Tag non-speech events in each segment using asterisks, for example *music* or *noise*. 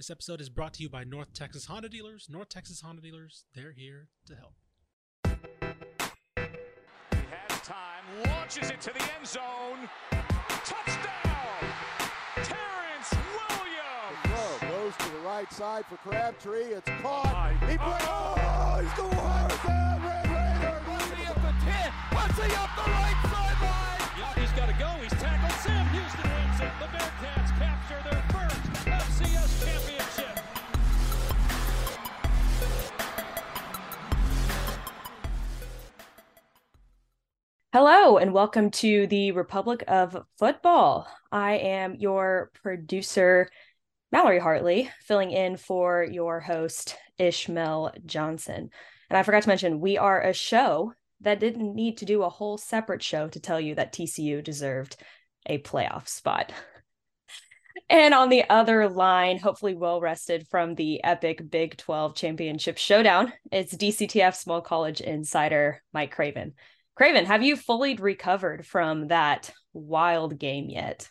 This episode is brought to you by North Texas Honda Dealers. North Texas Honda Dealers, they're here to help. He has time, launches it to the end zone. Touchdown! Terrence Williams! Throw goes to the right side for Crabtree. It's caught. He plays. Oh, he's going hard. Red Raiders. Muncy up the 10. Muncy up the right sideline. Yep, he's got to go. He's tackled. Sam Houston wins it. The Bearcats capture their first FCS championship. Hello, and welcome to the Republic of Football. I am your producer, Mallory Hartley, filling in for your host, Ishmael Johnson. And I forgot to mention, we are a show that didn't need to do a whole separate show to tell you that TCU deserved a playoff spot. And on the other line, hopefully well rested from the epic Big 12 championship showdown, it's DCTF small college insider Mike Craven. Craven, have you fully recovered from that wild game yet?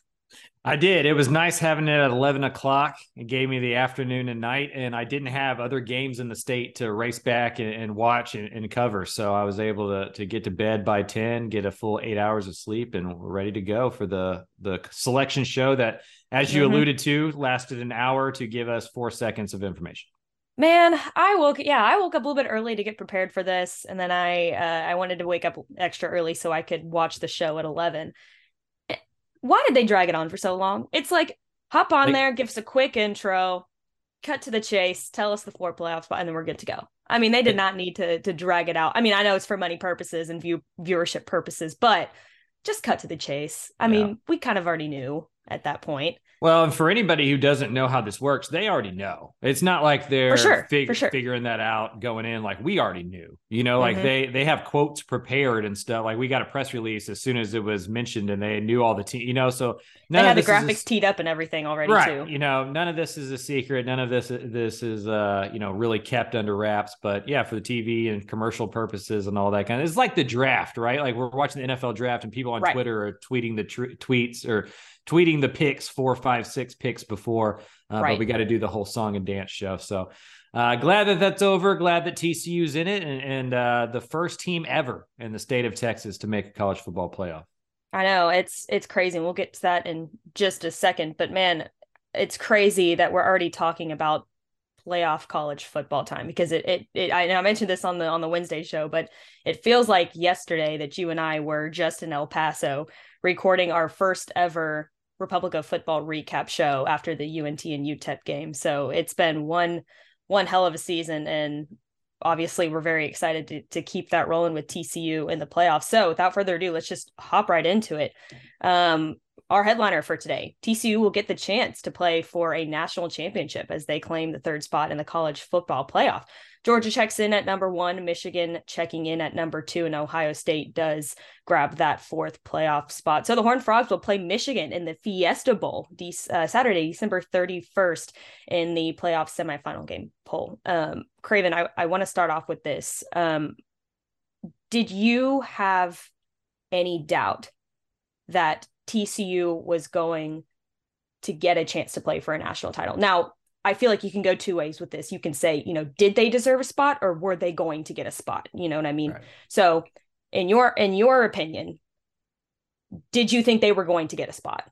I did. It was nice having it at 11 o'clock. It gave me the afternoon and night, and I didn't have other games in the state to race back and, and watch and, and, cover. So I was able to, to get to bed by 10, get a full eight hours of sleep, and we're ready to go for the, the selection show that, as you mm-hmm. alluded to, lasted an hour to give us four seconds of information. Man, I woke yeah, I woke up a little bit early to get prepared for this and then I uh, I wanted to wake up extra early so I could watch the show at 11. Why did they drag it on for so long? It's like hop on like, there, give us a quick intro, cut to the chase, tell us the four playoff spot and then we're good to go. I mean, they did not need to to drag it out. I mean, I know it's for money purposes and view viewership purposes, but just cut to the chase. I yeah. mean, we kind of already knew at that point. Well, and for anybody who doesn't know how this works, they already know. It's not like they're sure, fig- sure. figuring that out going in. Like we already knew, you know, like mm-hmm. they they have quotes prepared and stuff. Like we got a press release as soon as it was mentioned, and they knew all the team, you know. So they had the graphics a, teed up and everything already, right? Too. You know, none of this is a secret. None of this this is uh you know really kept under wraps. But yeah, for the TV and commercial purposes and all that kind of, it's like the draft, right? Like we're watching the NFL draft, and people on right. Twitter are tweeting the tr- tweets or tweeting the picks four, five, six picks before, uh, right. but we got to do the whole song and dance show. So uh, glad that that's over. Glad that TCU's in it and, and uh, the first team ever in the state of Texas to make a college football playoff. I know it's it's crazy. We'll get to that in just a second, but man, it's crazy that we're already talking about playoff college football time because it, it, it I, I mentioned this on the on the Wednesday show, but it feels like yesterday that you and I were just in El Paso recording our first ever Republic of Football recap show after the UNT and UTEP game. So it's been one one hell of a season, and obviously we're very excited to to keep that rolling with TCU in the playoffs. So without further ado, let's just hop right into it. Um, our headliner for today TCU will get the chance to play for a national championship as they claim the third spot in the college football playoff. Georgia checks in at number one, Michigan checking in at number two, and Ohio State does grab that fourth playoff spot. So the Horned Frogs will play Michigan in the Fiesta Bowl de- uh, Saturday, December 31st in the playoff semifinal game poll. Um, Craven, I, I want to start off with this. Um, did you have any doubt that TCU was going to get a chance to play for a national title? Now, I feel like you can go two ways with this. You can say, you know, did they deserve a spot or were they going to get a spot? You know what I mean? Right. So, in your in your opinion, did you think they were going to get a spot?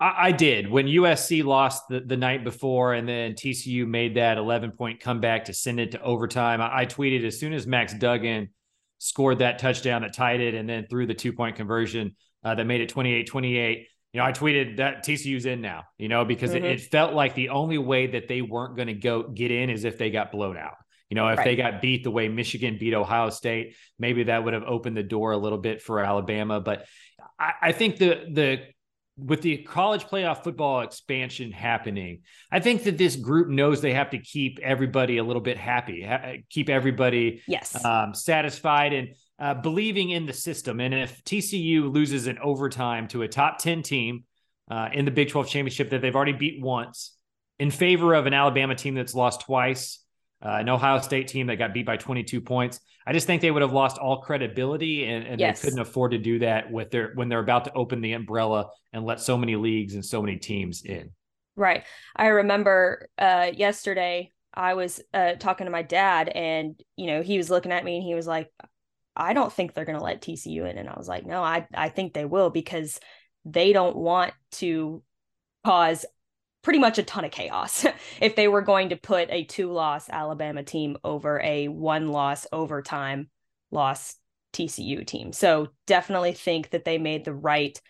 I, I did. When USC lost the, the night before and then TCU made that 11 point comeback to send it to overtime, I, I tweeted as soon as Max Duggan scored that touchdown that tied it and then threw the two point conversion uh, that made it 28 28 you know, I tweeted that TCU's in now, you know, because mm-hmm. it, it, felt like the only way that they weren't going to go get in is if they got blown out. You know, if right. they got beat the way Michigan beat Ohio State, maybe that would have opened the door a little bit for Alabama. But I, I think the the with the college playoff football expansion happening, I think that this group knows they have to keep everybody a little bit happy, ha- keep everybody yes um, satisfied, and uh, believing in the system. And if TCU loses in overtime to a top 10 team uh, in the Big 12 championship that they've already beat once in favor of an Alabama team that's lost twice, uh, an Ohio State team that got beat by 22 points, I just think they would have lost all credibility and, and yes. they couldn't afford to do that with their when they're about to open the umbrella and let so many leagues and so many teams in. Right. I remember uh, yesterday I was uh, talking to my dad, and you know he was looking at me and he was like, "I don't think they're going to let TCU in," and I was like, "No, I I think they will because they don't want to cause pretty much a ton of chaos *laughs* if they were going to put a two loss Alabama team over a one loss overtime loss TCU team. So definitely think that they made the right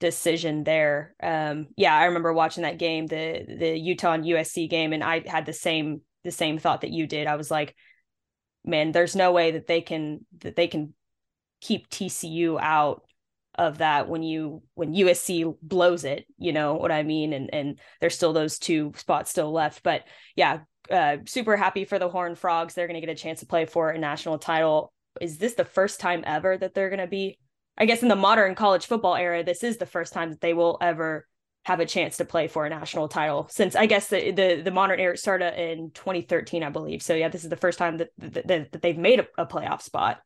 decision there. Um, yeah, I remember watching that game, the the Utah and USC game, and I had the same the same thought that you did. I was like, man, there's no way that they can that they can keep TCU out of that when you when USC blows it, you know what I mean? And and there's still those two spots still left. But yeah, uh, super happy for the Horn Frogs. They're gonna get a chance to play for a national title. Is this the first time ever that they're gonna be? I guess in the modern college football era, this is the first time that they will ever have a chance to play for a national title since I guess the the, the modern era started in 2013, I believe. So yeah, this is the first time that that, that they've made a, a playoff spot.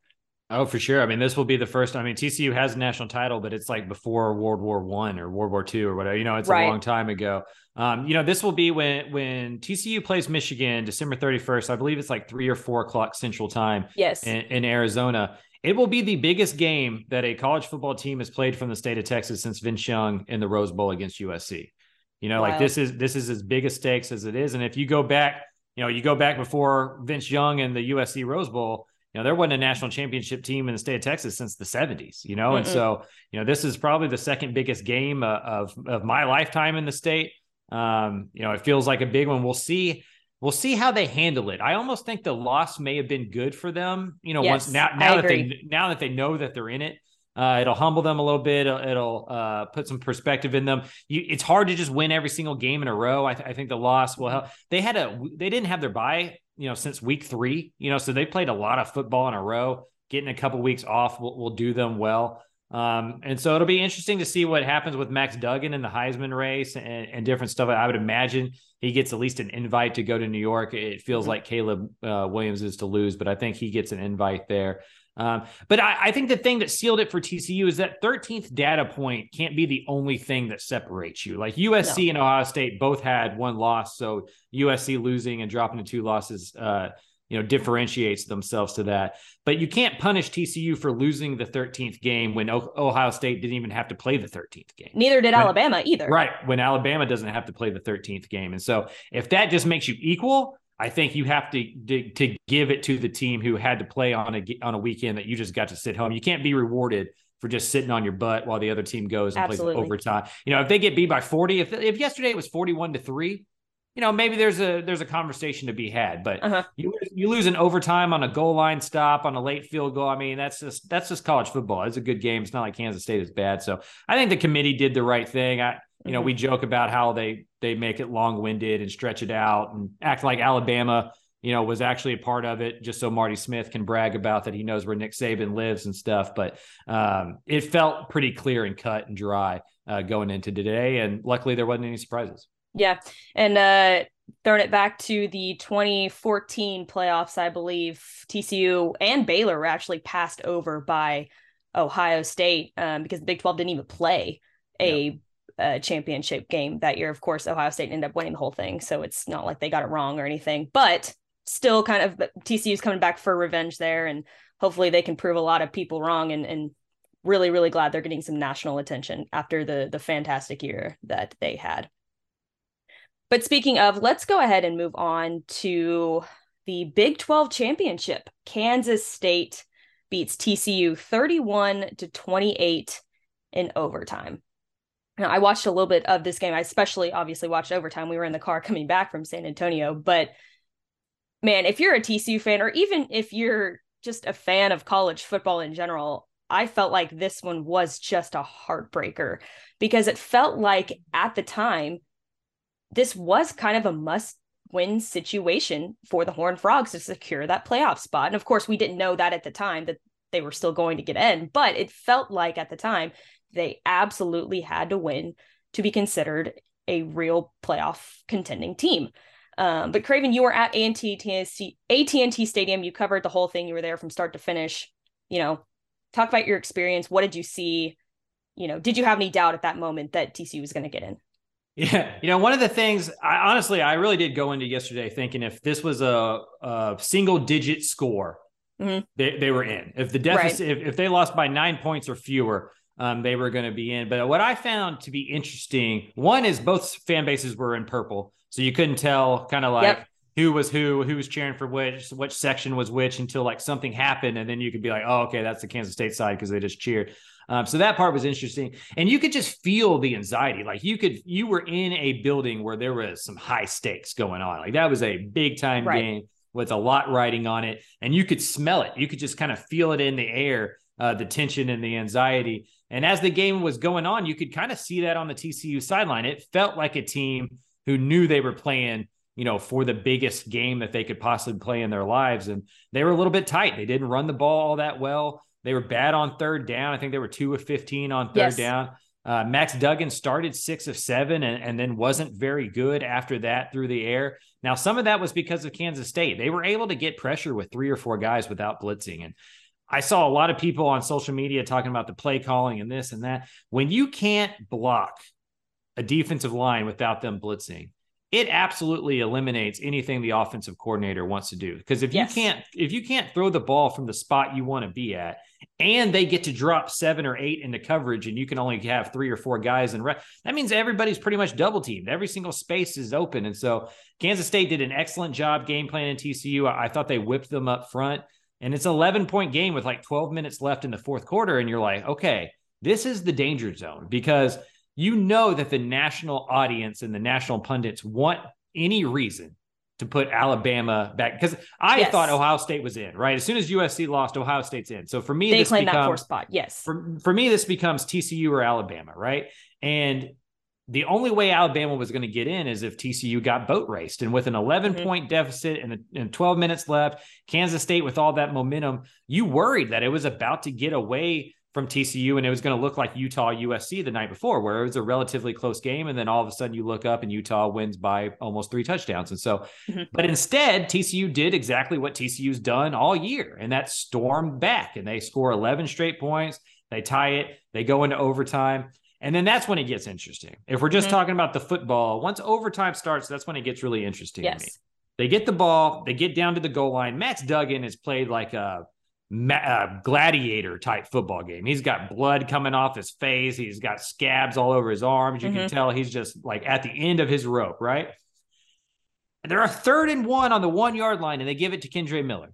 Oh, for sure. I mean, this will be the first. I mean, TCU has a national title, but it's like before World War One or World War Two or whatever. You know, it's right. a long time ago. Um, you know, this will be when when TCU plays Michigan, December thirty first. I believe it's like three or four o'clock Central Time. Yes, in, in, Arizona. It will be the biggest game that a college football team has played from the state of Texas since Vince Young in the Rose Bowl against USC. You know, like this is this is as big a stakes as it is. And if you go back, you know, you go back before Vince Young and the USC Rose Bowl you know, there wasn't a national championship team in the state of Texas since the 70s, you know, Mm-mm. and so, you know, this is probably the second biggest game uh, of, of my lifetime in the state. Um, you know, it feels like a big one. We'll see. We'll see how they handle it. I almost think the loss may have been good for them. You know, yes, once now now that they now that they know that they're in it, uh, it'll humble them a little bit. It'll, it'll uh, put some perspective in them. You, it's hard to just win every single game in a row. I, th- I think the loss will help. They had a they didn't have their bye you know, since week three, you know, so they played a lot of football in a row. Getting a couple weeks off will, will do them well. Um, and so it'll be interesting to see what happens with Max Duggan in the Heisman race and, and, different stuff. I would imagine he gets at least an invite to go to New York. It feels mm-hmm. like Caleb uh, Williams is to lose, but I think he gets an invite there. Um, but I, I, think the thing that sealed it for TCU is that 13th data point can't be the only thing that separates you. Like USC no. and Ohio State both had one loss, so USC losing and dropping to two losses, uh, you know, differentiates themselves to that. But you can't punish TCU for losing the 13th game when o- Ohio State didn't even have to play the 13th game. Neither did when, Alabama either. Right, when Alabama doesn't have to play the 13th game, and so if that just makes you equal I think you have to, to, to give it to the team who had to play on a on a weekend that you just got to sit home. You can't be rewarded for just sitting on your butt while the other team goes and Absolutely. plays overtime. You know, if they get beat by 40, if if yesterday it was 41 to 3, you know, maybe there's a there's a conversation to be had, but uh-huh. you you lose an overtime on a goal line stop on a late field goal. I mean, that's just that's just college football. It's a good game. It's not like Kansas State is bad. So I think the committee did the right thing. I you know, mm-hmm. we joke about how they they make it long winded and stretch it out and act like Alabama, you know, was actually a part of it, just so Marty Smith can brag about that he knows where Nick Saban lives and stuff. But um, it felt pretty clear and cut and dry uh, going into today, and luckily there wasn't any surprises. Yeah, and uh, throwing it back to the 2014 playoffs, I believe TCU and Baylor were actually passed over by Ohio State um, because the Big 12 didn't even play a uh, championship game that year. Of course, Ohio State ended up winning the whole thing, so it's not like they got it wrong or anything. But still, kind of TCU's coming back for revenge there, and hopefully they can prove a lot of people wrong. And and really, really glad they're getting some national attention after the the fantastic year that they had. But speaking of, let's go ahead and move on to the Big 12 championship. Kansas State beats TCU 31 to 28 in overtime. Now, I watched a little bit of this game. I especially obviously watched overtime. We were in the car coming back from San Antonio. But man, if you're a TCU fan, or even if you're just a fan of college football in general, I felt like this one was just a heartbreaker because it felt like at the time, this was kind of a must win situation for the Horned Frogs to secure that playoff spot. And of course, we didn't know that at the time that they were still going to get in, but it felt like at the time they absolutely had to win to be considered a real playoff contending team. Um, but Craven, you were at AT&T, Stadium. You covered the whole thing. You were there from start to finish. You know, talk about your experience. What did you see? You know, did you have any doubt at that moment that TCU was going to get in? Yeah, you know, one of the things I honestly I really did go into yesterday thinking if this was a, a single digit score, mm-hmm. they, they were in. If the deficit, right. if, if they lost by nine points or fewer, um, they were going to be in. But what I found to be interesting, one is both fan bases were in purple, so you couldn't tell kind of like yep. who was who, who was cheering for which, which section was which until like something happened, and then you could be like, oh, okay, that's the Kansas State side because they just cheered. Um, so that part was interesting, and you could just feel the anxiety. Like you could, you were in a building where there was some high stakes going on. Like that was a big time right. game with a lot riding on it, and you could smell it. You could just kind of feel it in the air, uh, the tension and the anxiety. And as the game was going on, you could kind of see that on the TCU sideline. It felt like a team who knew they were playing you know, for the biggest game that they could possibly play in their lives. And they were a little bit tight. They didn't run the ball all that well. They were bad on third down. I think they were two of 15 on third yes. down. Uh, Max Duggan started six of seven and, and then wasn't very good after that through the air. Now, some of that was because of Kansas State. They were able to get pressure with three or four guys without blitzing. And I saw a lot of people on social media talking about the play calling and this and that. When you can't block a defensive line without them blitzing, it absolutely eliminates anything the offensive coordinator wants to do. Because if yes. you can't if you can't throw the ball from the spot you want to be at, and they get to drop seven or eight into coverage, and you can only have three or four guys in re- that means everybody's pretty much double teamed. Every single space is open, and so Kansas State did an excellent job game planning TCU. I, I thought they whipped them up front, and it's an 11 point game with like 12 minutes left in the fourth quarter, and you're like, okay, this is the danger zone because you know that the national audience and the national pundits want any reason to put Alabama back because I yes. thought Ohio State was in right as soon as USC lost, Ohio State's in. So for me, they claim becomes, that four spot. Yes. For for me, this becomes TCU or Alabama, right? And the only way Alabama was going to get in is if TCU got boat raced. And with an 11 mm-hmm. point deficit and, and 12 minutes left, Kansas State with all that momentum, you worried that it was about to get away from TCU and it was going to look like Utah USC the night before, where it was a relatively close game. And then all of a sudden you look up and Utah wins by almost three touchdowns. And so, mm-hmm. but instead, TCU did exactly what TCU's done all year, and that stormed back and they score 11 straight points. They tie it, they go into overtime. And then that's when it gets interesting. If we're just mm-hmm. talking about the football, once overtime starts, that's when it gets really interesting yes. to me. They get the ball, they get down to the goal line. Max Duggan has played like a uh, gladiator type football game. He's got blood coming off his face. He's got scabs all over his arms. You mm-hmm. can tell he's just like at the end of his rope, right? And they're a third and one on the one yard line, and they give it to Kendre Miller.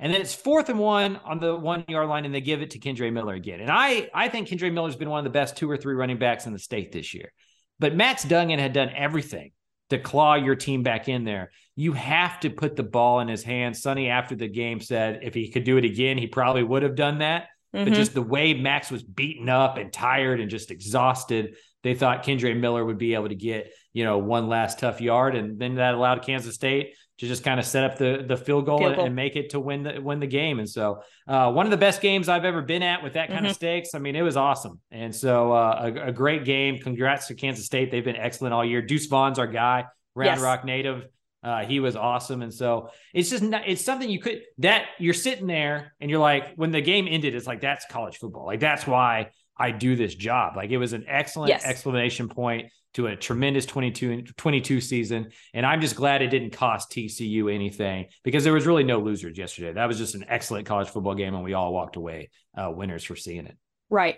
And then it's fourth and one on the one yard line, and they give it to Kendre Miller again. And I, I think Kendre Miller's been one of the best two or three running backs in the state this year. But Max Duggan had done everything to claw your team back in there. You have to put the ball in his hands. Sonny, after the game, said if he could do it again, he probably would have done that. Mm-hmm. But just the way Max was beaten up and tired and just exhausted, they thought Kendre Miller would be able to get, you know, one last tough yard. And then that allowed Kansas State to just kind of set up the the field goal, field goal. And, make it to win the win the game. And so uh, one of the best games I've ever been at with that kind mm-hmm. of stakes. I mean, it was awesome. And so uh, a, a, great game. Congrats to Kansas State. They've been excellent all year. Deuce Vaughn's our guy. Round yes. Rock native. Uh, he was awesome, and so it's just not, it's something you could that you're sitting there and you're like, when the game ended, it's like that's college football. Like that's why I do this job. Like it was an excellent yes. explanation point to a tremendous 22, 22 season. And I'm just glad it didn't cost TCU anything because there was really no losers yesterday. That was just an excellent college football game. And we all walked away uh, winners for seeing it. Right.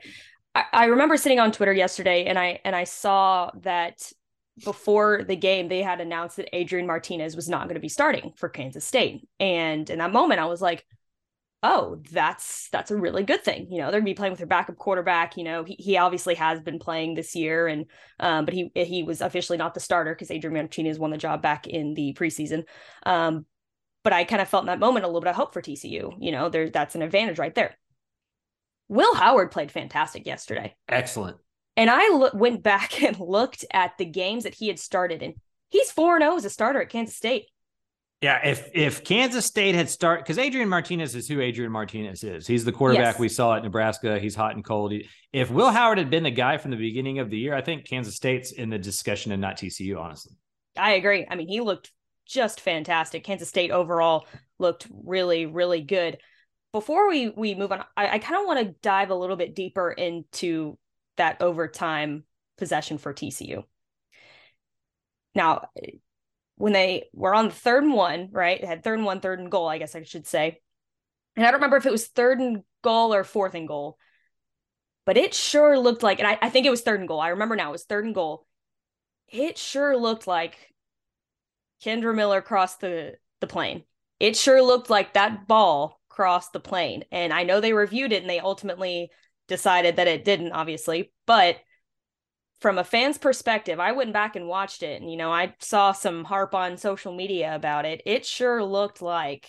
I, I remember sitting on Twitter yesterday and I, and I saw that before the game, they had announced that Adrian Martinez was not going to be starting for Kansas State. And in that moment, I was like, oh, that's that's a really good thing. You know, they're gonna be playing with their backup quarterback. You know, he, he obviously has been playing this year, and um, but he he was officially not the starter because Adrian Martinez won the job back in the preseason. Um, but I kind of felt in that moment a little bit of hope for TCU. You know, there that's an advantage right there. Will Howard played fantastic yesterday. Excellent. And I lo- went back *laughs* and looked at the games that he had started in. He's 4 0 as a starter at Kansas State. Yeah, if if Kansas State had started because Adrian Martinez is who Adrian Martinez is. He's the quarterback yes. we saw at Nebraska. He's hot and cold. if Will Howard had been the guy from the beginning of the year, I think Kansas State's in the discussion and not TCU, honestly. I agree. I mean, he looked just fantastic. Kansas State overall looked really, really good. Before we we move on, I, I kind of want to dive a little bit deeper into that overtime possession for TCU. Now, when they were on the third and one, right? They had third and one, third and goal, I guess I should say. And I don't remember if it was third and goal or fourth and goal, but it sure looked like, and I, I think it was third and goal. I remember now it was third and goal. It sure looked like Kendre Miller crossed the the plane. It sure looked like that ball crossed the plane. And I know they reviewed it and they ultimately decided that it didn't, obviously. But from a fan's perspective, I went back and watched it, and you know, I saw some harp on social media about it. It sure looked like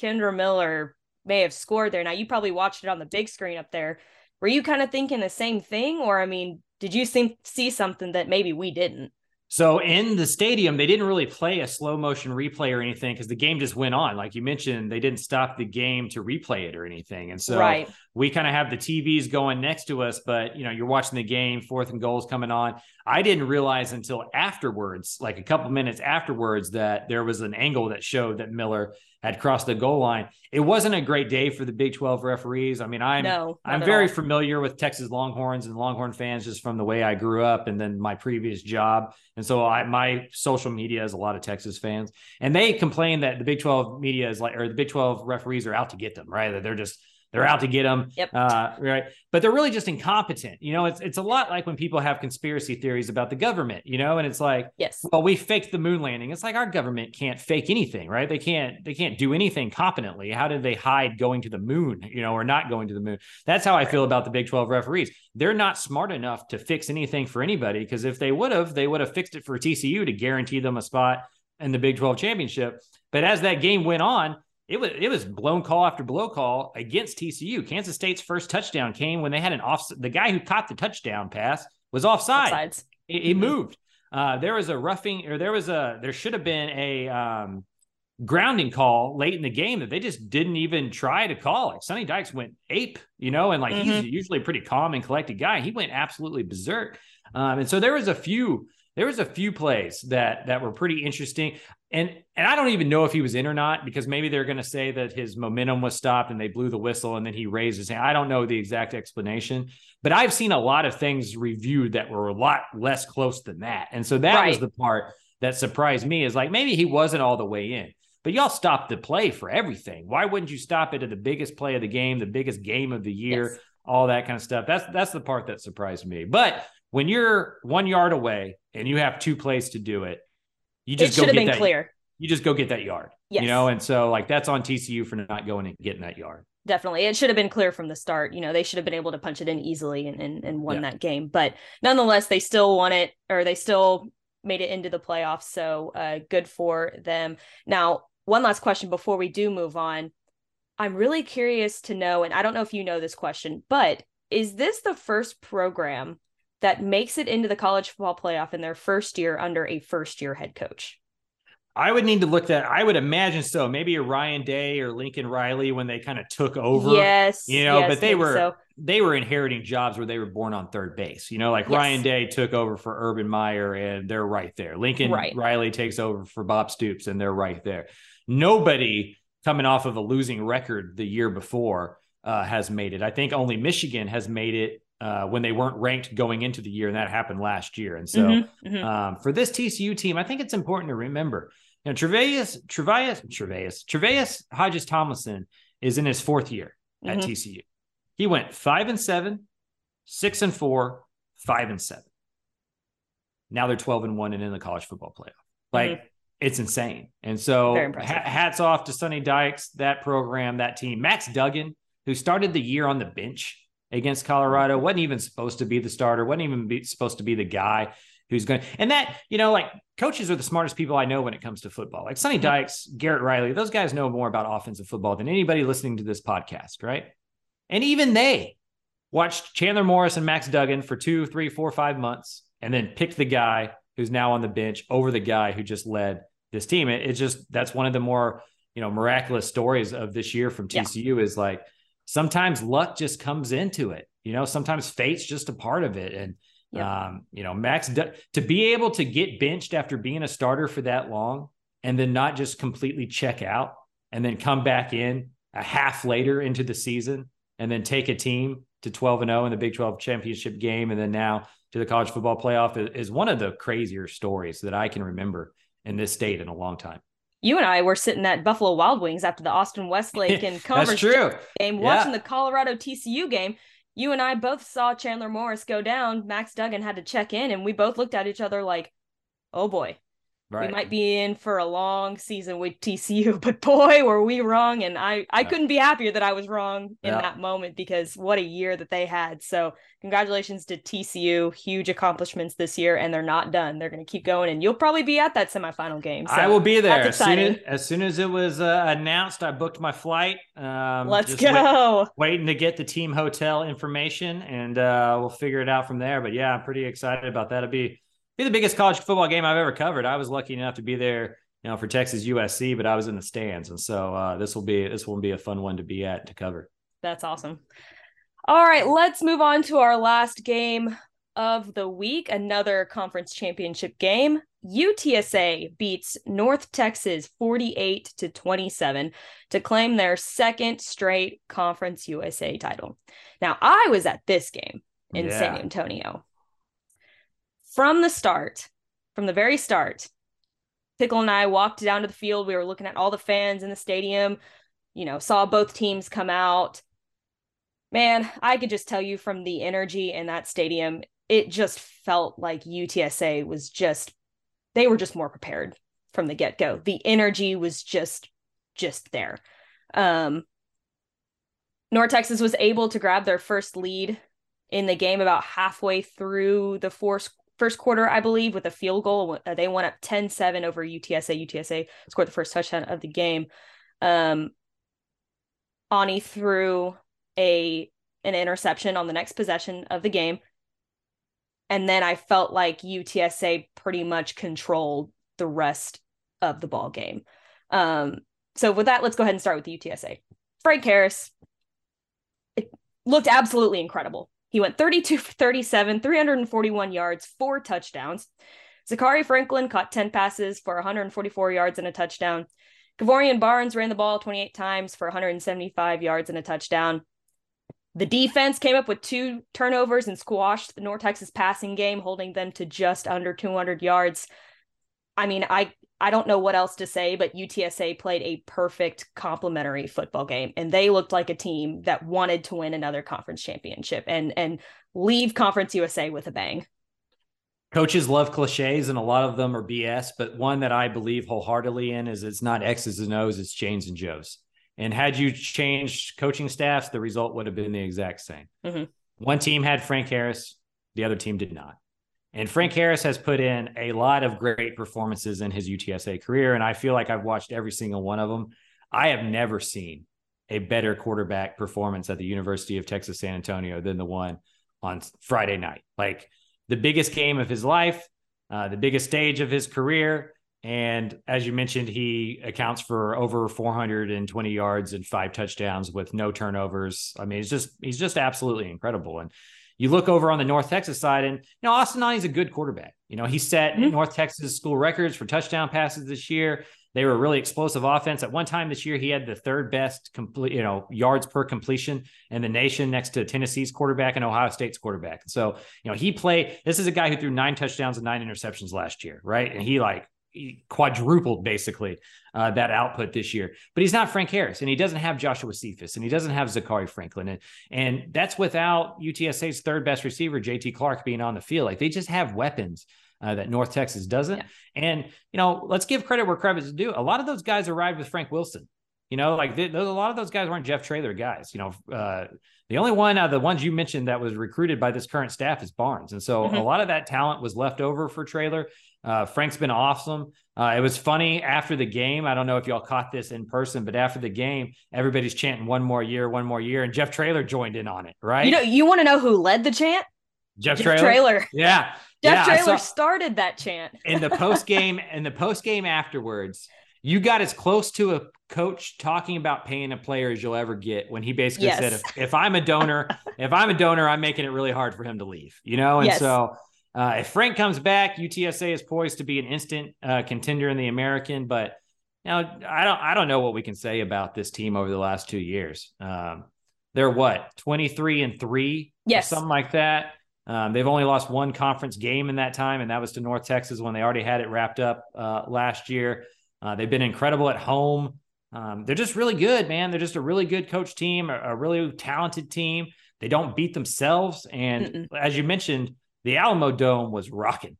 Kendre Miller may have scored there. Now you probably watched it on the big screen up there. Were you kind of thinking the same thing, or I mean, did you think see something that maybe we didn't? So in the stadium, they didn't really play a slow motion replay or anything because the game just went on. Like you mentioned, they didn't stop the game to replay it or anything. And so right. We kind of have the TVs going next to us, but you know, you're watching the game, fourth and goals coming on. I didn't realize until afterwards, like a couple minutes afterwards, that there was an angle that showed that Miller had crossed the goal line. It wasn't a great day for the Big 12 referees. I mean, I'm no, I'm very all. familiar with Texas Longhorns and Longhorn fans just from the way I grew up and then my previous job. And so I my social media has a lot of Texas fans. And they complain that the Big 12 media is like or the Big 12 referees are out to get them, right? That they're just they're out to get them. Yep. Uh, right. But they're really just incompetent. You know, it's it's a lot like when people have conspiracy theories about the government, you know, and it's like, yes, well, we faked the moon landing. It's like our government can't fake anything, right? They can't they can't do anything competently. How did they hide going to the moon, you know, or not going to the moon? That's how I feel about the Big 12 referees. They're not smart enough to fix anything for anybody because if they would have, they would have fixed it for TCU to guarantee them a spot in the Big 12 championship. But as that game went on, it was it was blown call after blow call against TCU. Kansas State's first touchdown came when they had an off. The guy who caught the touchdown pass was offside. Offsides. It, it mm-hmm. moved. Uh, there was a roughing, or there was a there should have been a um, grounding call late in the game that they just didn't even try to call. Like Sonny Dykes went ape, you know, and like mm-hmm. he's usually a pretty calm and collected guy. He went absolutely berserk. Um, and so there was a few there was a few plays that that were pretty interesting and and I don't even know if he was in or not because maybe they're going to say that his momentum was stopped and they blew the whistle and then he raised his hand. I don't know the exact explanation, but I've seen a lot of things reviewed that were a lot less close than that. And so that right. was the part that surprised me is like maybe he wasn't all the way in. But y'all stopped the play for everything. Why wouldn't you stop it at the biggest play of the game, the biggest game of the year, yes. all that kind of stuff? That's that's the part that surprised me. But when you're one yard away and you have two plays to do it, you just it should have been that, clear. You just go get that yard. Yes. You know, and so like that's on TCU for not going and getting that yard. Definitely. It should have been clear from the start. You know, they should have been able to punch it in easily and, and, and won yeah. that game. But nonetheless, they still won it or they still made it into the playoffs. So uh, good for them. Now, one last question before we do move on. I'm really curious to know, and I don't know if you know this question, but is this the first program that makes it into the college football playoff in their first year under a first year head coach? I would need to look that. I would imagine so. Maybe a Ryan Day or Lincoln Riley when they kind of took over. Yes, you know, yes, but they were so. they were inheriting jobs where they were born on third base. You know, like yes. Ryan Day took over for Urban Meyer, and they're right there. Lincoln right. Riley takes over for Bob Stoops, and they're right there. Nobody coming off of a losing record the year before uh, has made it. I think only Michigan has made it uh, when they weren't ranked going into the year, and that happened last year. And so, mm-hmm, mm-hmm. Um, for this TCU team, I think it's important to remember, you know, Tre'Vius, Tre'Vius, Tre'Vius, Tre'Vius Hodges Tomlinson is in his fourth year at mm-hmm. TCU. He went five and seven, six and four, five and seven. Now they're twelve and one and in the college football playoff. Like mm-hmm. it's insane. And so, ha- hats off to Sonny Dykes, that program, that team. Max Duggan, who started the year on the bench against Colorado. wasn't even supposed to be the starter. wasn't even be, supposed to be the guy who's going. And that you know, like coaches are the smartest people I know when it comes to football. Like Sonny mm-hmm. Dykes, Garrett Riley, those guys know more about offensive football than anybody listening to this podcast, right? And even they watched Chandler Morris and Max Duggan for two, three, four, five months, and then picked the guy who's now on the bench over the guy who just led this team. It, it's just that's one of the more you know miraculous stories of this year from TCU yeah. is like sometimes luck just comes into it. You know, sometimes fate's just a part of it. And, um, you know, Max, to be able to get benched after being a starter for that long and then not just completely check out and then come back in a half later into the season and then take a team to 12 and 0 in the Big 12 championship game, and then now to the college football playoff is one of the crazier stories that I can remember in this state in a long time. You and I were sitting at Buffalo Wild Wings after the Austin Westlake and *laughs* true. game, Yeah. watching the Colorado TCU game. You and I both saw Chandler Morris go down. Max Duggan had to check in, and we both looked at each other like, "Oh boy, Right. we might be in for a long season with TCU." *laughs* But boy, were we wrong! And I, I Yeah. couldn't be happier that I was wrong in Yeah. that moment because what a year that they had. So congratulations to TCU, huge accomplishments this year, and they're not done. They're going to keep going, and you'll probably be at that semifinal game. So I will be there as soon as, as soon as it was uh, announced. I booked my flight. Um, Let's just wait- go. waiting to get the team hotel information, and uh, we'll figure it out from there. But yeah, I'm pretty excited about that. It'll be be the biggest college football game I've ever covered. I was lucky enough to be there, you know, for Texas USC, but I was in the stands, and so uh, this will be this will be a fun one to be at to cover. That's awesome. All right, let's move on to our last game of the week, another conference championship game. UTSA beats North Texas 48 to 27 to claim their second straight Conference USA title. Now, I was at this game in Yeah. San Antonio. From the start, from the very start, Pickle and I walked down to the field. We were looking at all the fans in the stadium, you know, saw both teams come out. Man, I could just tell you from the energy in that stadium, it just felt like UTSA was just they were just more prepared from the get-go. The energy was just just there. Um North Texas was able to grab their first lead in the game about halfway through the fourth first quarter, I believe, with a field goal. Uh, They went up 10-7 over UTSA. UTSA scored the first touchdown of the game. Um Aune threw a an interception on the next possession of the game. And then I felt like UTSA pretty much controlled the rest of the ball game. Um, so with that, let's go ahead and start with the UTSA. Frank Harris it looked absolutely incredible. He went 32 for 37, 341 yards, four touchdowns. Zakhari Franklin caught 10 passes for 144 yards and a touchdown. Kevorian Barnes ran the ball 28 times for 175 yards and a touchdown. The defense came up with two turnovers and squashed the North Texas passing game, holding them to just under 200 yards. I mean, I I don't know what else to say, but UTSA played a perfect complementary football game, and they looked like a team that wanted to win another conference championship and and leave Conference USA with a bang. Coaches love cliches, and a lot of them are BS. But one that I believe wholeheartedly in is it's not X's and O's, it's Janes and Joes. And had you changed coaching staffs, the result would have been the exact same. Mhm. One team had Frank Harris, the other team did not. And Frank Harris has put in a lot of great performances in his UTSA career. And I feel like I've watched every single one of them. I have never seen a better quarterback performance at the University of Texas San Antonio than the one on Friday night. Like the biggest game of his life, uh, the biggest stage of his career. And as you mentioned, he accounts for over 420 yards and five touchdowns with no turnovers. I mean, he's just he's just absolutely incredible. And you look over on the North Texas side, and you know Austin is a good quarterback. You know, he set Mhm. North Texas school records for touchdown passes this year. They were a really explosive offense. At one time this year, he had the third best complete, you know, yards per completion in the nation, next to Tennessee's quarterback and Ohio State's quarterback. So, you know, he played. This is a guy who threw nine touchdowns and nine interceptions last year, right? And he like quadrupled basically uh, that output this year. But he's not Frank Harris, and he doesn't have Joshua Cephus, and he doesn't have Zakhari Franklin, and and that's without UTSA's third best receiver, JT Clark, being on the field. Like they just have weapons. Uh, that North Texas doesn't. Yeah. And, you know, let's give credit where credit is due. A lot of those guys arrived with Frank Wilson. You know, like they, those, a lot of those guys weren't Jeff Traylor guys. You know, uh, the only one, uh, the ones you mentioned that was recruited by this current staff is Barnes. And so Mhm. a lot of that talent was left over for Traylor. Uh, Frank's been awesome. Uh, it was funny after the game. I don't know if y'all caught this in person, but after the game, everybody's chanting one more year, one more year. And Jeff Traylor joined in on it, right? You know, you want to know who led the chant? Jeff, Jeff Traylor. Traylor. *laughs* Yeah. Jeff yeah, I Traylor saw- started that chant. in the post game *laughs* in the post game afterwards, you got as close to a coach talking about paying a player as you'll ever get when he basically Yes. said, if, if I'm a donor, if I'm a donor, I'm making it really hard for him to leave, you know? And Yes. so uh, if Frank comes back, UTSA is poised to be an instant uh, contender in the American, but now I don't, I don't know what we can say about this team over the last two years. Um, They're what, 23 and three? Yes. something like that. Um, they've only lost one conference game in that time, and that was to North Texas when they already had it wrapped up uh, last year. Uh, they've been incredible at home. Um, they're just really good, man. They're just a really good coach team, a, a really talented team. They don't beat themselves. And Mm-mm. as you mentioned, the Alamo Dome was rocking.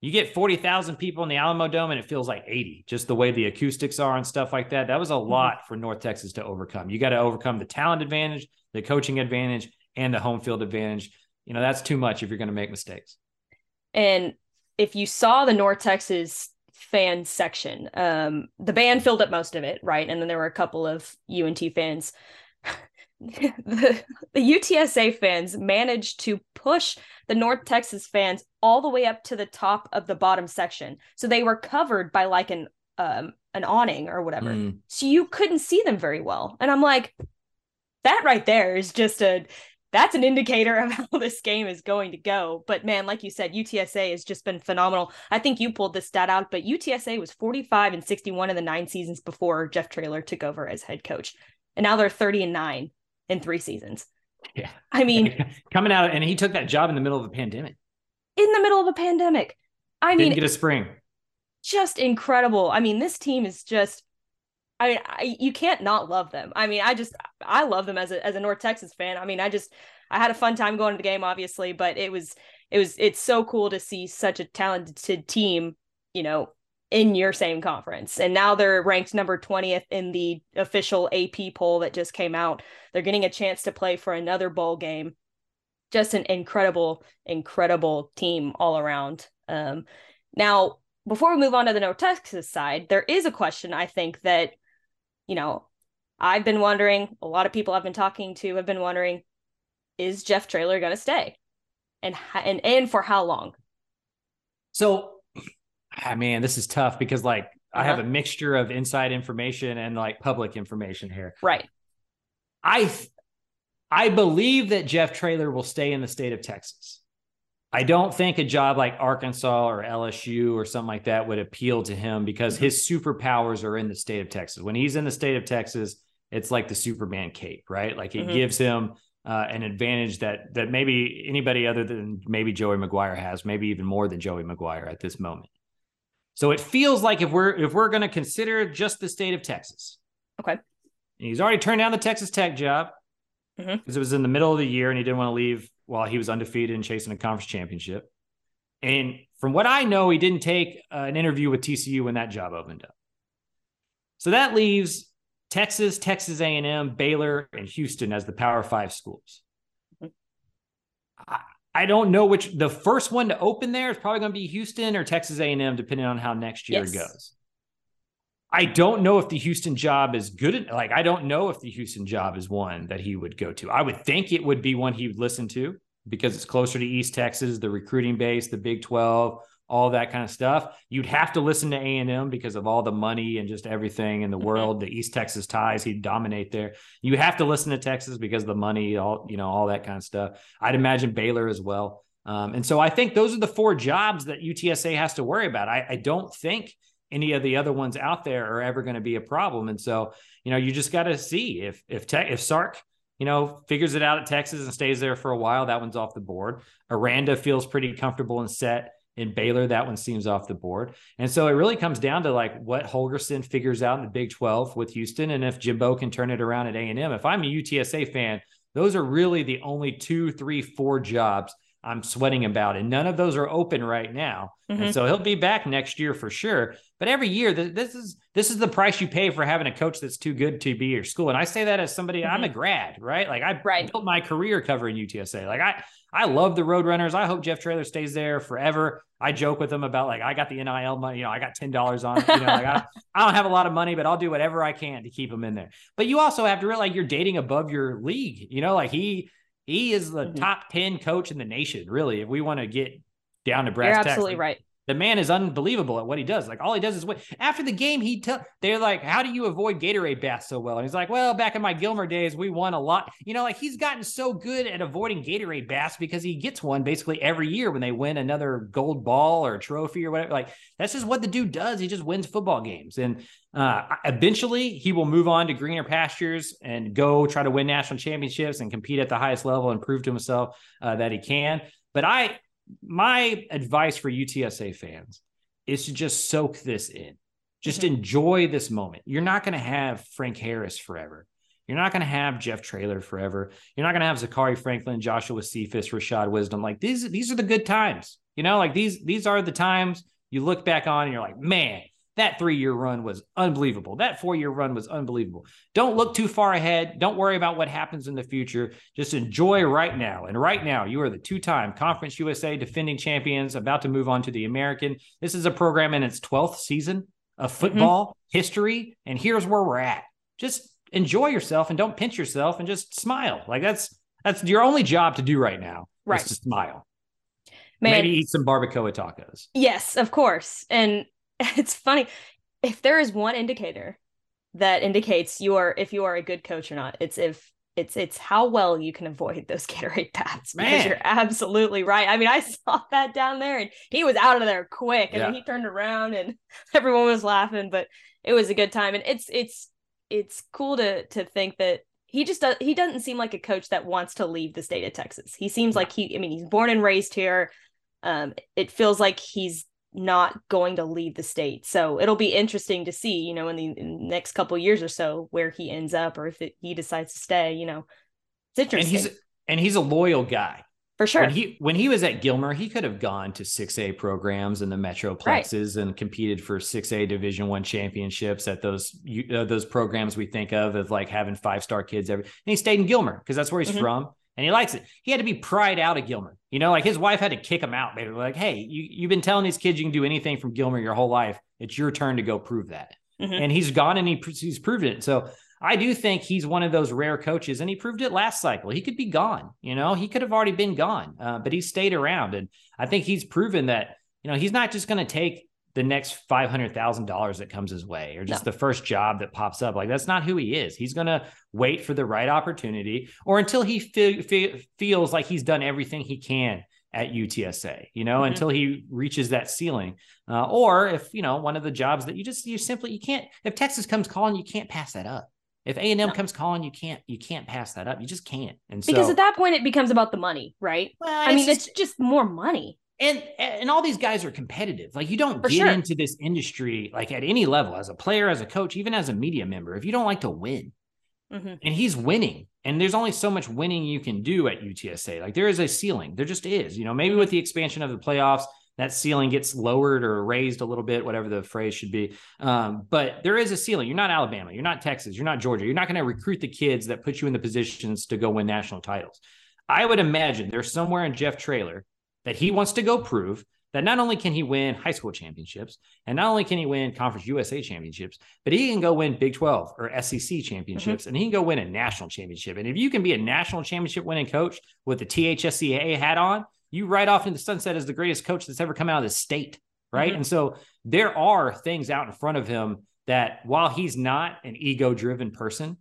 You get 40,000 people in the Alamo Dome and it feels like 80, just the way the acoustics are and stuff like that. That was a lot for North Texas to overcome. You got to overcome the talent advantage, the coaching advantage, and the home field advantage. You know, that's too much if you're going to make mistakes. And if you saw the North Texas fan section, um, the band filled up most of it, right? And then there were a couple of UNT fans. *laughs* the, the UTSA fans managed to push the North Texas fans all the way up to the top of the bottom section. So they were covered by like an um an awning or whatever. Mm. So you couldn't see them very well. And I'm like, that right there is just a that's an indicator of *laughs* how this game is going to go. But man, like you said, UTSA has just been phenomenal. I think you pulled this stat out, but UTSA was 45 and 61 in the nine seasons before Jeff Traylor took over as head coach. And now they're 30 and nine in three seasons. Yeah. I mean, *laughs* coming out, and he took that job in the middle of a pandemic. in the middle of a pandemic. I Didn't mean, get a spring. just incredible. I mean, this team is just I mean, I, you can't not love them. I mean, I just I love them as a as a North Texas fan. I mean, I just I had a fun time going to the game obviously, but it was it was it's so cool to see such a talented team, you know, in your same conference. And now they're ranked number 20th in the official AP poll that just came out. They're getting a chance to play for another bowl game. Just an incredible incredible team all around. Um now before we move on to the North Texas side, there is a question I think that, you know, I've been wondering, a lot of people I've been talking to have been wondering, is Jeff Traylor going to stay? And, and and for how long? So, ah, man, this is tough because like I have Uh-huh. a mixture of inside information and like public information here. Right. I I believe that Jeff Traylor will stay in the state of Texas. I don't think a job like Arkansas or LSU or something like that would appeal to him because his superpowers are in the state of Texas. When he's in the state of Texas, it's like the Superman cape, right? Like it Mhm. gives him uh, an advantage that that maybe anybody other than maybe Joey McGuire has, maybe even more than Joey McGuire at this moment. So it feels like if we're if we're going to consider just the state of Texas, Okay. and he's already turned down the Texas Tech job because Mhm. it was in the middle of the year and he didn't want to leave while he was undefeated and chasing a conference championship. And from what I know, he didn't take uh, an interview with TCU when that job opened up. So that leaves Texas, Texas A&M, Baylor, and Houston as the Power Five schools. I, I don't know which the first one to open there is probably going to be Houston or Texas A&M, depending on how next year Yes. goes. I don't know if the Houston job is good. Like, I don't know if the Houston job is one that he would go to. I would think it would be one he would listen to because it's closer to East Texas, the recruiting base, the Big 12, all that kind of stuff. You'd have to listen to A&M because of all the money and just everything in the Mhm. world, the East Texas ties, he'd dominate there. You have to listen to Texas because of the money, all, you know, all that kind of stuff. I'd imagine Baylor as well. Um, and so I think those are the four jobs that UTSA has to worry about. I, I don't think any of the other ones out there are ever going to be a problem. And so, you know, you just got to see if if Te- if Sark, you know, figures it out at Texas and stays there for a while, that one's off the board. Aranda feels pretty comfortable and set in Baylor, that one seems off the board. And so it really comes down to like what Holgorsen figures out in the Big 12 with Houston and if Jimbo can turn it around at A&M. If I'm a UTSA fan, those are really the only two, three, four jobs I'm sweating about. And none of those are open right now. Mhm. And so he'll be back next year for sure. But every year, this is this is the price you pay for having a coach that's too good to be your school. And I say that as somebody, I'm a grad, right? Like I Right. built my career covering UTSA. Like I I love the Roadrunners. I hope Jeff Traylor stays there forever. I joke with him about like I got the NIL money, you know, I got ten dollars on it. You know, like I, *laughs* I don't have a lot of money, but I'll do whatever I can to keep him in there. But you also have to realize like, you're dating above your league. You know, like he he is the Mhm. top ten coach in the nation. Really, if we want to get down to brass You're tacks, absolutely right. The man is unbelievable at what he does. Like all he does is win. After the game, he tell they're like, "How do you avoid Gatorade baths so well?" And he's like, "Well, back in my Gilmer days, we won a lot." You know, like he's gotten so good at avoiding Gatorade baths because he gets one basically every year when they win another gold ball or trophy or whatever. Like that's just what the dude does. He just wins football games, and uh, eventually he will move on to greener pastures and go try to win national championships and compete at the highest level and prove to himself uh, that he can. But I my advice for UTSA fans is to just soak this in. Just mm-hmm. enjoy this moment. You're not going to have Frank Harris forever. You're not going to have Jeff Traylor forever. You're not going to have Zakhari Franklin, Joshua Cephus, Rashad Wisdom. Like these, these are the good times. You know, like these, these are the times you look back on and you're like, man, that three year run was unbelievable. That four year run was unbelievable. Don't look too far ahead. Don't worry about what happens in the future. Just enjoy right now. And right now, you are the two time Conference USA defending champions about to move on to the American. This is a program in its 12th season of mm-hmm. football mm-hmm. history. And here's where we're at. Just enjoy yourself and don't pinch yourself and just smile. Like that's that's your only job to do right now. Right. Just to smile. Man. Maybe eat some barbacoa tacos. Yes, of course. And *laughs* it's funny if there is one indicator that indicates you are if you are a good coach or not it's if it's it's how well you can avoid those *laughs* Gatorade paths. Because you're absolutely right. I mean, I *laughs* saw that down there, and he was out of there quick, and yeah. he turned around, and everyone was laughing. But it was a good time, and it's it's it's cool to to think that he just does, he doesn't seem like a coach that wants to leave the state of Texas. He seems like he. I mean, he's born and raised here. Um, it feels like he's not going to leave the state. So it'll be interesting to see, you know, in the, in the next couple years or so where he ends up or if it, he decides to stay, you know. It's interesting. And he's and he's a loyal guy. For sure. When he when he was at Gilmer, he could have gone to 6A programs in the metroplexes right. and competed for 6A Division 1 championships at those uh, those programs we think of of like having five-star kids every. And he stayed in Gilmer because that's where he's mm-hmm. from and he likes it. He had to be pried out of Gilmer. You know, like his wife had to kick him out, basically. Like, hey, you, you've been telling these kids you can do anything from Gilmer your whole life. It's your turn to go prove that. Mm-hmm. And he's gone and he, he's proved it. So I do think he's one of those rare coaches, and he proved it last cycle. He could be gone. You know, he could have already been gone, uh, but he stayed around. And I think he's proven that, you know, he's not just going to take the next $500,000 that comes his way or just no. the first job that pops up. Like that's not who he is. He's going to wait for the right opportunity or until he fe- fe- feels like he's done everything he can at UTSA, you know, mm-hmm. until he reaches that ceiling. Uh, or if, you know, one of the jobs that you just, you simply, you can't, if Texas comes calling, you can't pass that up. If A and M comes calling, you can't you can't pass that up. You just can't. And because so, at that point it becomes about the money, right? Well, I mean, just, it's just more money and and all these guys are competitive. Like you don't For get sure. into this industry like at any level as a player, as a coach, even as a media member, if you don't like to win. Mm-hmm. And he's winning. And there's only so much winning you can do at UTSA. Like there is a ceiling. There just is. You know, maybe with the expansion of the playoffs, that ceiling gets lowered or raised a little bit, whatever the phrase should be. Um, but there is a ceiling. You're not Alabama. You're not Texas. You're not Georgia. You're not going to recruit the kids that put you in the positions to go win national titles. I would imagine there's somewhere in Jeff Traylor that he wants to go prove that not only can he win high school championships and not only can he win conference USA championships, but he can go win Big 12 or SEC championships mm-hmm. and he can go win a national championship. And if you can be a national championship winning coach with the THSCA hat on, you ride off into the sunset as the greatest coach that's ever come out of the state. Right. Mm-hmm. And so there are things out in front of him that while he's not an ego driven person,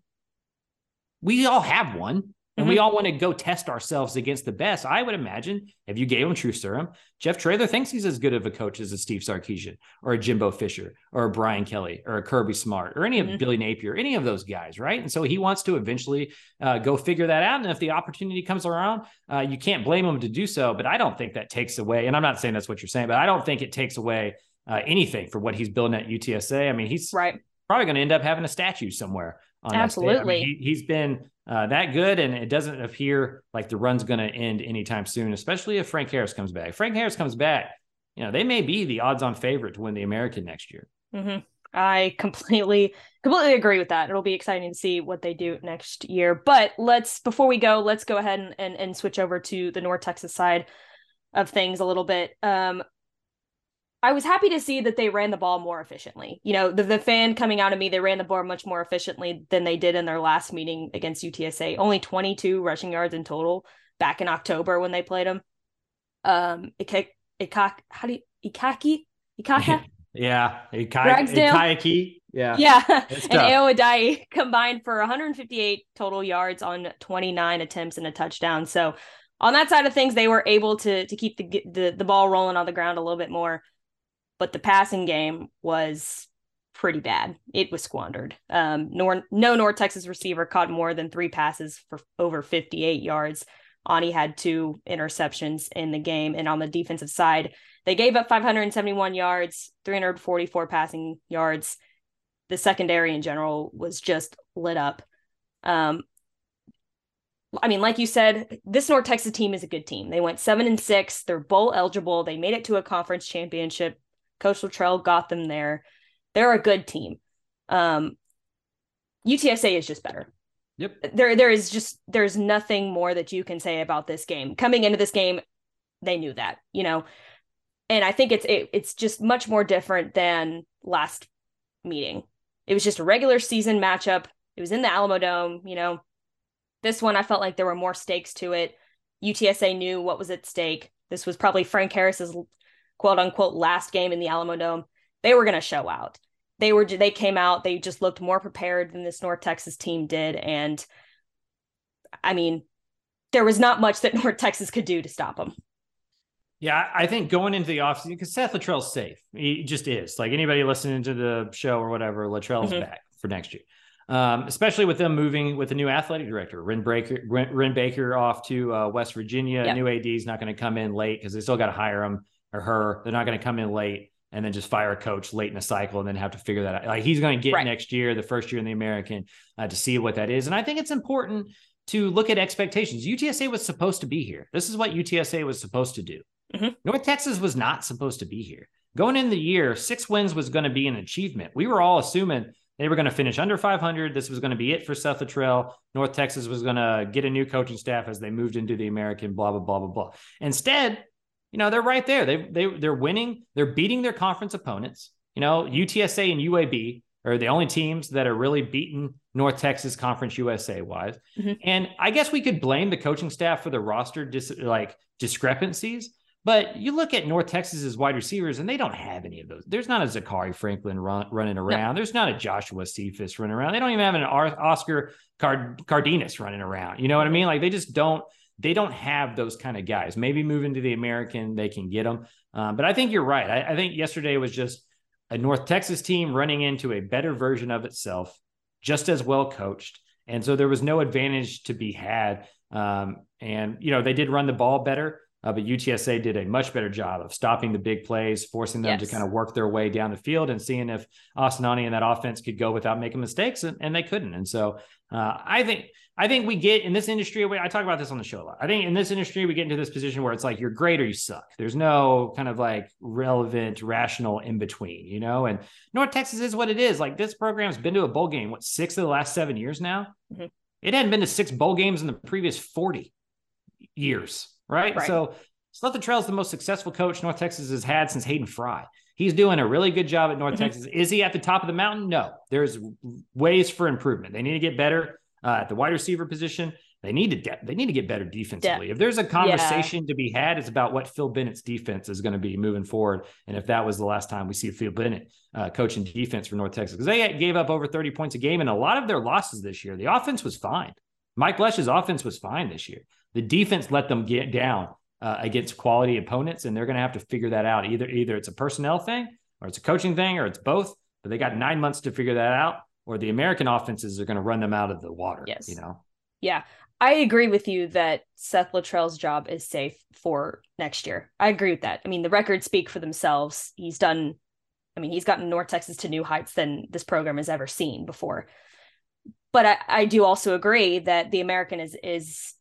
we all have one and mm-hmm. we all want to go test ourselves against the best. I would imagine if you gave him true serum, Jeff Traylor thinks he's as good of a coach as a Steve Sarkisian or a Jimbo Fisher or a Brian Kelly or a Kirby Smart or any of mm-hmm. Billy Napier, any of those guys, right? And so he wants to eventually uh, go figure that out. And if the opportunity comes around, uh, you can't blame him to do so. But I don't think that takes away, and I'm not saying that's what you're saying, but I don't think it takes away uh, anything for what he's building at UTSA. I mean, he's right. probably going to end up having a statue somewhere. Absolutely. I mean, he, has been uh, that good, and it doesn't appear like the run's going to end anytime soon. Especially if Frank Harris comes back. Frank Harris comes back, you know they may be the odds-on favorite to win the American next year. Mm-hmm. I completely completely agree with that. It'll be exciting to see what they do next year. But let's before we go, let's go ahead and and, and switch over to the North Texas side of things a little bit. Um, I was happy to see that they ran the ball more efficiently. You know, the, the fan coming out of me, they ran the ball much more efficiently than they did in their last meeting against UTSA. Only 22 rushing yards in total back in October when they played them. Um, it, it, how do you, Ikaki, Ikaka, *laughs* yeah, Ragsdale. Ikayaki. Yeah. yeah, and. Aoadai combined for 158 total yards on 29 attempts and a touchdown. So on that side of things, they were able to to keep the the, the ball rolling on the ground a little bit more, but the passing game was pretty bad. It was squandered. Um, nor, no North Texas receiver caught more than three passes for over 58 yards. Aune had two interceptions in the game, and on the defensive side, they gave up 571 yards, 344 passing yards the secondary in general was just lit up. Um, I mean, like you said, this North Texas team is a good team. They went seven and six. They're bowl eligible. They made it to a conference championship. Coach Littrell got them there. They're a good team. Um, UTSA is just better. Yep. There, there is just there's nothing more that you can say about this game. Coming into this game, they knew that, you know, and I think it's it, it's just much more different than last meeting. It was just a regular season matchup. It was in the Alamo Dome, you know. This one I felt like there were more stakes to it. UTSA knew what was at stake. This was probably Frank Harris's quote unquote last game in the Alamo Dome. They were going to show out. They were they came out, they just looked more prepared than this North Texas team did and I mean, there was not much that *laughs* North Texas could do to stop them. Yeah, I think going into the offseason, because Seth Littrell's safe. He just is. Like anybody listening to the show or whatever, Littrell's Mhm. back for next year. Um, especially with them moving with a new athletic director, Wren Baker, Wren, Wren Baker off to uh, West Virginia. Yep. New AD is not going to come in late because they still got to hire him or her. They're not going to come in late and then just fire a coach late in a cycle and then have to figure that out. Like he's going to get Right. next year, the first year in the American, uh, to see what that is. And I think it's important to look at expectations. UTSA was supposed to be here. This is what UTSA was supposed to do. Mhm. North Texas was not supposed to be here. Going in the year, six wins was going to be an achievement. We were all assuming they were going to finish under 500. This was going to be it for Seth Littrell. North Texas was going to get a new coaching staff as they moved into the American, blah, blah, blah, blah, blah. Instead, you know, they're right there. They, they, they're winning. They're beating their conference opponents. You know, UTSA and UAB are the only teams that are really beating North Texas Conference USA wise. Mhm. And I guess we could blame the coaching staff for the roster dis- like discrepancies. But you look at North Texas's wide receivers, and they don't have any of those. There's not a Zakhari Franklin run, running around. There's not a Joshua Cephus running around. They don't even have an Ar- Oscar Card- Cardenas running around. You know what I mean? Like they just don't. They don't have those kind of guys. Maybe moving to the American, they can get them. Um, but I think you're right. I, I think yesterday was just a North Texas team running into a better version of itself, just as well coached. And so there was no advantage to be had. Um, and, you know, they did run the ball better, uh, but UTSA did a much better job of stopping the big plays, forcing them to kind of work their way down the field and seeing if Austin Aune and that offense could go without making mistakes, and, and they couldn't. And so uh, I think I think we get in this industry. I talk about this on the show a lot. I think in this industry we get into this position where it's like you're great or you suck. There's no kind of like relevant, rational in between, you know. And North Texas is what it is. Like this program's been to a bowl game, what six of the last seven years now. Mhm. It hadn't been to six bowl games in the previous forty years, right? Right. So Seth Littrell's the most successful coach North Texas has had since Hayden Fry. He's doing a really good job at North Mhm. Texas. Is he at the top of the mountain? No. There's ways for improvement. They need to get better uh, at the wide receiver position. They need to de- they need to get better defensively. If there's a conversation to be had, it's about what Phil Bennett's defense is going to be moving forward, and if that was the last time we see Phil Bennett uh, coaching defense for North Texas, because they gave up over 30 points a game, and a lot of their losses this year, the offense was fine. Mike Bloesch's offense was fine this year. The defense let them get down uh, against quality opponents, and they're going to have to figure that out. Either either it's a personnel thing, or it's a coaching thing, or it's both. But they got nine months to figure that out, or the American offenses are going to run them out of the water. Yes. you know. Yeah, I agree with you that Seth Littrell's job is safe for next year. I agree with that. I mean, the records speak for themselves. He's done, I mean, he's gotten North Texas to new heights than this program has ever seen before. But I, I do also agree that the American is is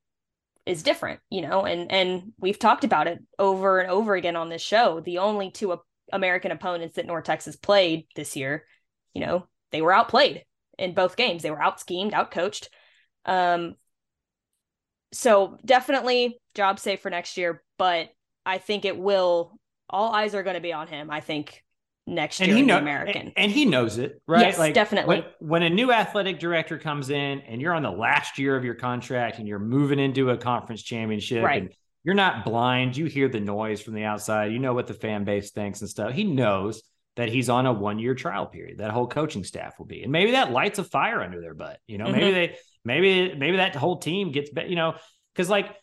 is different, you know, and and we've talked about it over and over again on this show. The only two uh, American opponents that North Texas played this year, you know, they were outplayed in both games. They were out schemed, out coached. Um, so definitely job safe for next year, but I think it will. All eyes are going to be on him. I think next year and he in the know, American. and, and he knows it, right? Yes, definitely. When, when a new athletic director comes in and you're on the last year of your contract and you're moving into a conference championship Right. and you're not blind. You hear the noise from the outside. You know what the fan base thinks and stuff. He knows that he's on a one year trial period. That whole coaching staff will be, and maybe that lights a fire under their butt. You know, mm-hmm. maybe they, maybe, maybe that whole team gets, you know, because like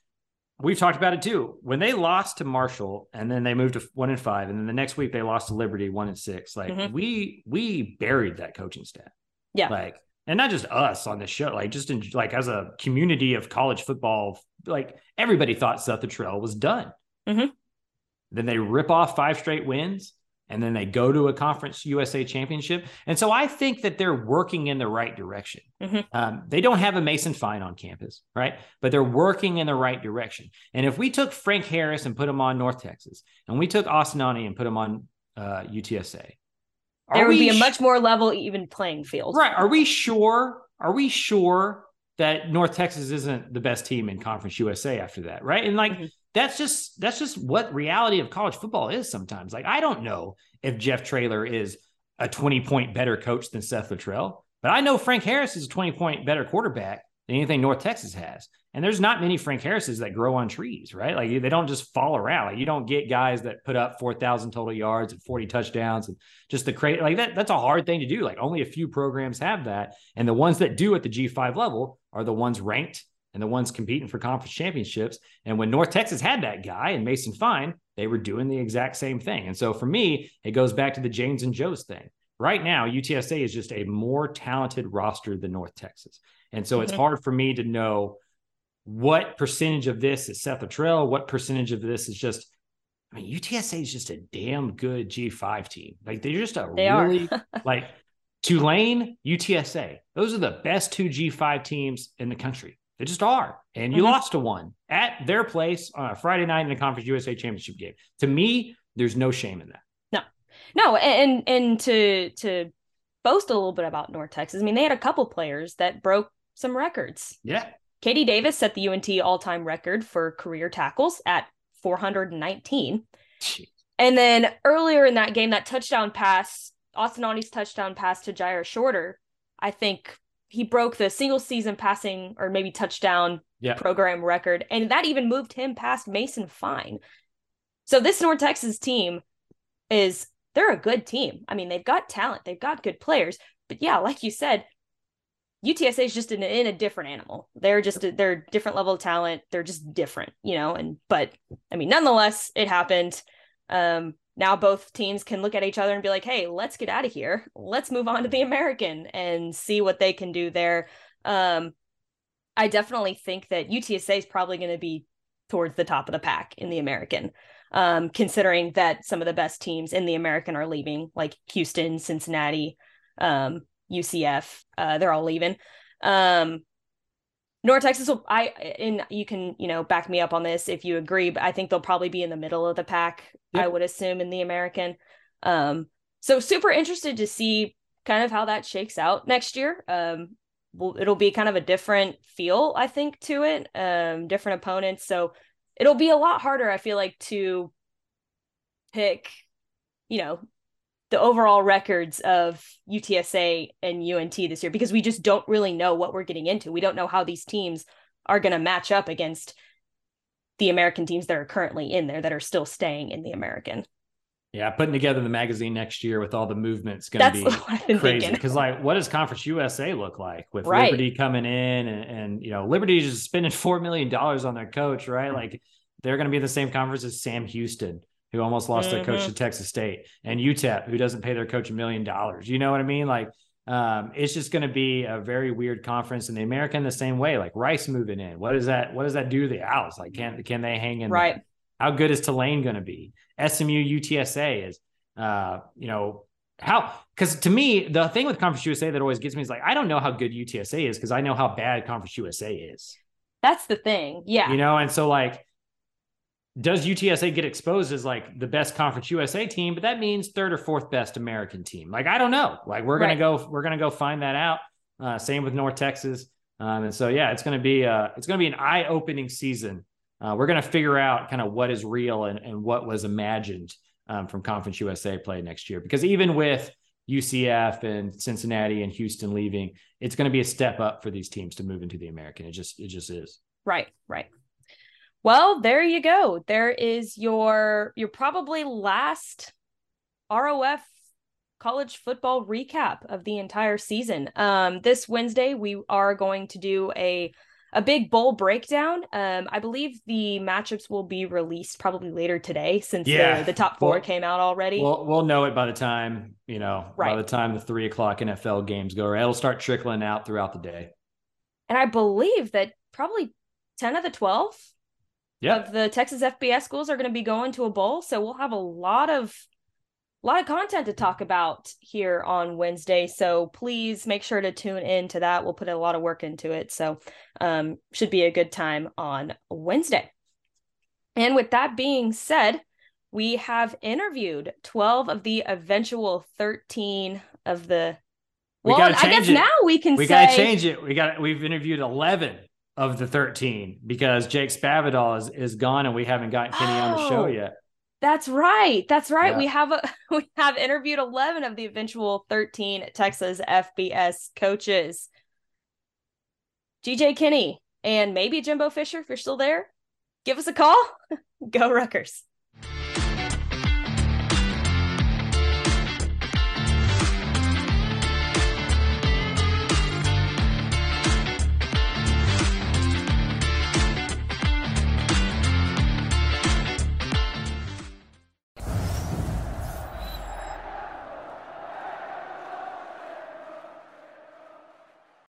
we've talked about it too. When they lost to Marshall and then they moved to one and five, and then the next week they lost to Liberty one and six. Like mm-hmm. we we buried that coaching staff. Yeah. Like and not just us on the show, like just in like as a community of college football, like everybody thought Seth Littrell was done. Mm-hmm. Then they rip off five straight wins and then they go to a conference USA championship. And so I think that they're working in the right direction. Mm-hmm. Um, they don't have a Mason Fine on campus, right? But they're working in the right direction. And if we took Frank Harris and put him on North Texas, and we took Austin and put him on uh, UTSA, there would be a much more level, even playing field. Right. Are we sure? Are we sure that North Texas isn't the best team in Conference USA after that? Right. And like, mm-hmm that's just that's just what reality of college football is sometimes. Like I don't know if Jeff Traylor is a 20 point better coach than Seth Littrell, but I know Frank Harris is a 20 point better quarterback than anything North Texas has. And there's not many Frank Harrises that grow on trees, right? Like they don't just fall around. Like you don't get guys that put up 4,000 total yards and 40 touchdowns and just the crazy like that. That's a hard thing to do. Like only a few programs have that. And the ones that do at the G5 level are the ones ranked and the ones competing for conference championships. And when North Texas had that guy and Mason Fine, they were doing the exact same thing. And so for me, it goes back to the James and Joe's thing. Right now, UTSA is just a more talented roster than North Texas. And so mm-hmm. it's hard for me to know what percentage of this is Seth Littrell, what percentage of this is just I mean, UTSA is just a damn good G5 team. Like they're just a they really *laughs* like Tulane, UTSA. Those are the best two G5 teams in the country. They just are. And you mm-hmm. lost to one at their place on a Friday night in the Conference USA Championship game. To me, there's no shame in that. No. No, and and to to boast a little bit about North Texas. I mean, they had a couple players that broke some records. Yeah. KD Davis set the UNT all-time record for career tackles at 419. Jeez. And then earlier in that game, that touchdown pass, Austin Aune's touchdown pass to Jyaire Shorter, I think he broke the single season passing or maybe touchdown yeah. program record, and that even moved him past Mason Fine. So this North Texas team is they're a good team. I mean, they've got talent, they've got good players, but yeah, like you said, UTSA is just in a, in a different animal. They're just a, they're a different level of talent. They're just different, you know. And but I mean, nonetheless, it happened. Um, now both teams can look at each other and be like, hey, let's get out of here. Let's move on to the American and see what they can do there. Um, I definitely think that UTSA is probably going to be towards the top of the pack in the American, um, considering that some of the best teams in the American are leaving, like Houston, Cincinnati, um, UCF. Uh, they're all leaving. Um, North Texas will I and you can, you know, back me up on this if you agree, but I think they'll probably be in the middle of the pack, yep. I would assume, in the American. Um, so super interested to see kind of how that shakes out next year. Um, well, it'll be kind of a different feel, I think, to it. Um, different opponents. So it'll be a lot harder, I feel like, to pick, you know, the overall records of UTSA and UNT this year because we just don't really know what we're getting into. We don't know how these teams are going to match up against the American teams that are currently in there that are still staying in the American. Yeah, putting together the magazine next year with all the movements going to be *laughs* crazy. Because, like, what does Conference USA look like with right. Liberty coming in and, and you know Liberty is spending *laughs* four million dollars on their coach, right? Mm. Like, they're going to be in the same conference as Sam Houston who almost lost mm-hmm. their coach to Texas State, and UTEP, who doesn't pay their coach a million dollars. You know what I mean? Like, um, it's just going to be a very weird conference. And the American the same way, like Rice moving in. What does that? What does that do to the Owls? Like, can can they hang in? Right. There? How good is Tulane going to be? SMU UTSA is, uh, you know, how because to me the thing with Conference USA that always gets me is like I don't know how good UTSA is because I know how bad Conference USA is. That's the thing, yeah. You know, and so like does UTSA get exposed as like the best conference USA team, but that means third or fourth best American team. Like, I don't know. Like we're going to go, we're going to go find that out. Uh, same with North Texas. Um, and so, yeah, it's going to be, uh, it's to be an eye opening season. Uh, we're going to figure out kind of what is real and, and what was imagined um, from conference USA play next year, because even with UCF and Cincinnati and Houston leaving, it's going to be a step up for these teams to move into the American. It just, it just is. Right. Right. Well, there you go. There is your your probably last ROF college football recap of the entire season. Um, this Wednesday we are going to do a a big bowl breakdown. Um, I believe the matchups will be released probably later today since Yeah. the, the top four Well- came out already. We'll we'll know it by the time you know right. by the time the three o'clock NFL games go. It'll start trickling out throughout the day. and I believe that probably 10 of the 12 Yeah, of the Texas FBS schools are going to be going to a bowl. So we'll have a lot of a lot of content to talk about here on Wednesday. So please make sure to tune in to that. We'll put a lot of work into it. So um should be a good time on Wednesday. And with that being said, we have interviewed 12 of the eventual 13 of the well, gotta I guess it. now we can we say gotta change it. We got we've interviewed eleven of the thirteen because Jake Spavital is is gone and we haven't gotten Kinney on the show Oh. yet. That's right. That's right. Yeah. We have a *laughs* we have interviewed 11 of the eventual 13 Texas FBS coaches. GJ Kinney and maybe Jimbo Fisher if you're still there. Give us a call. *laughs* Go Ruckers.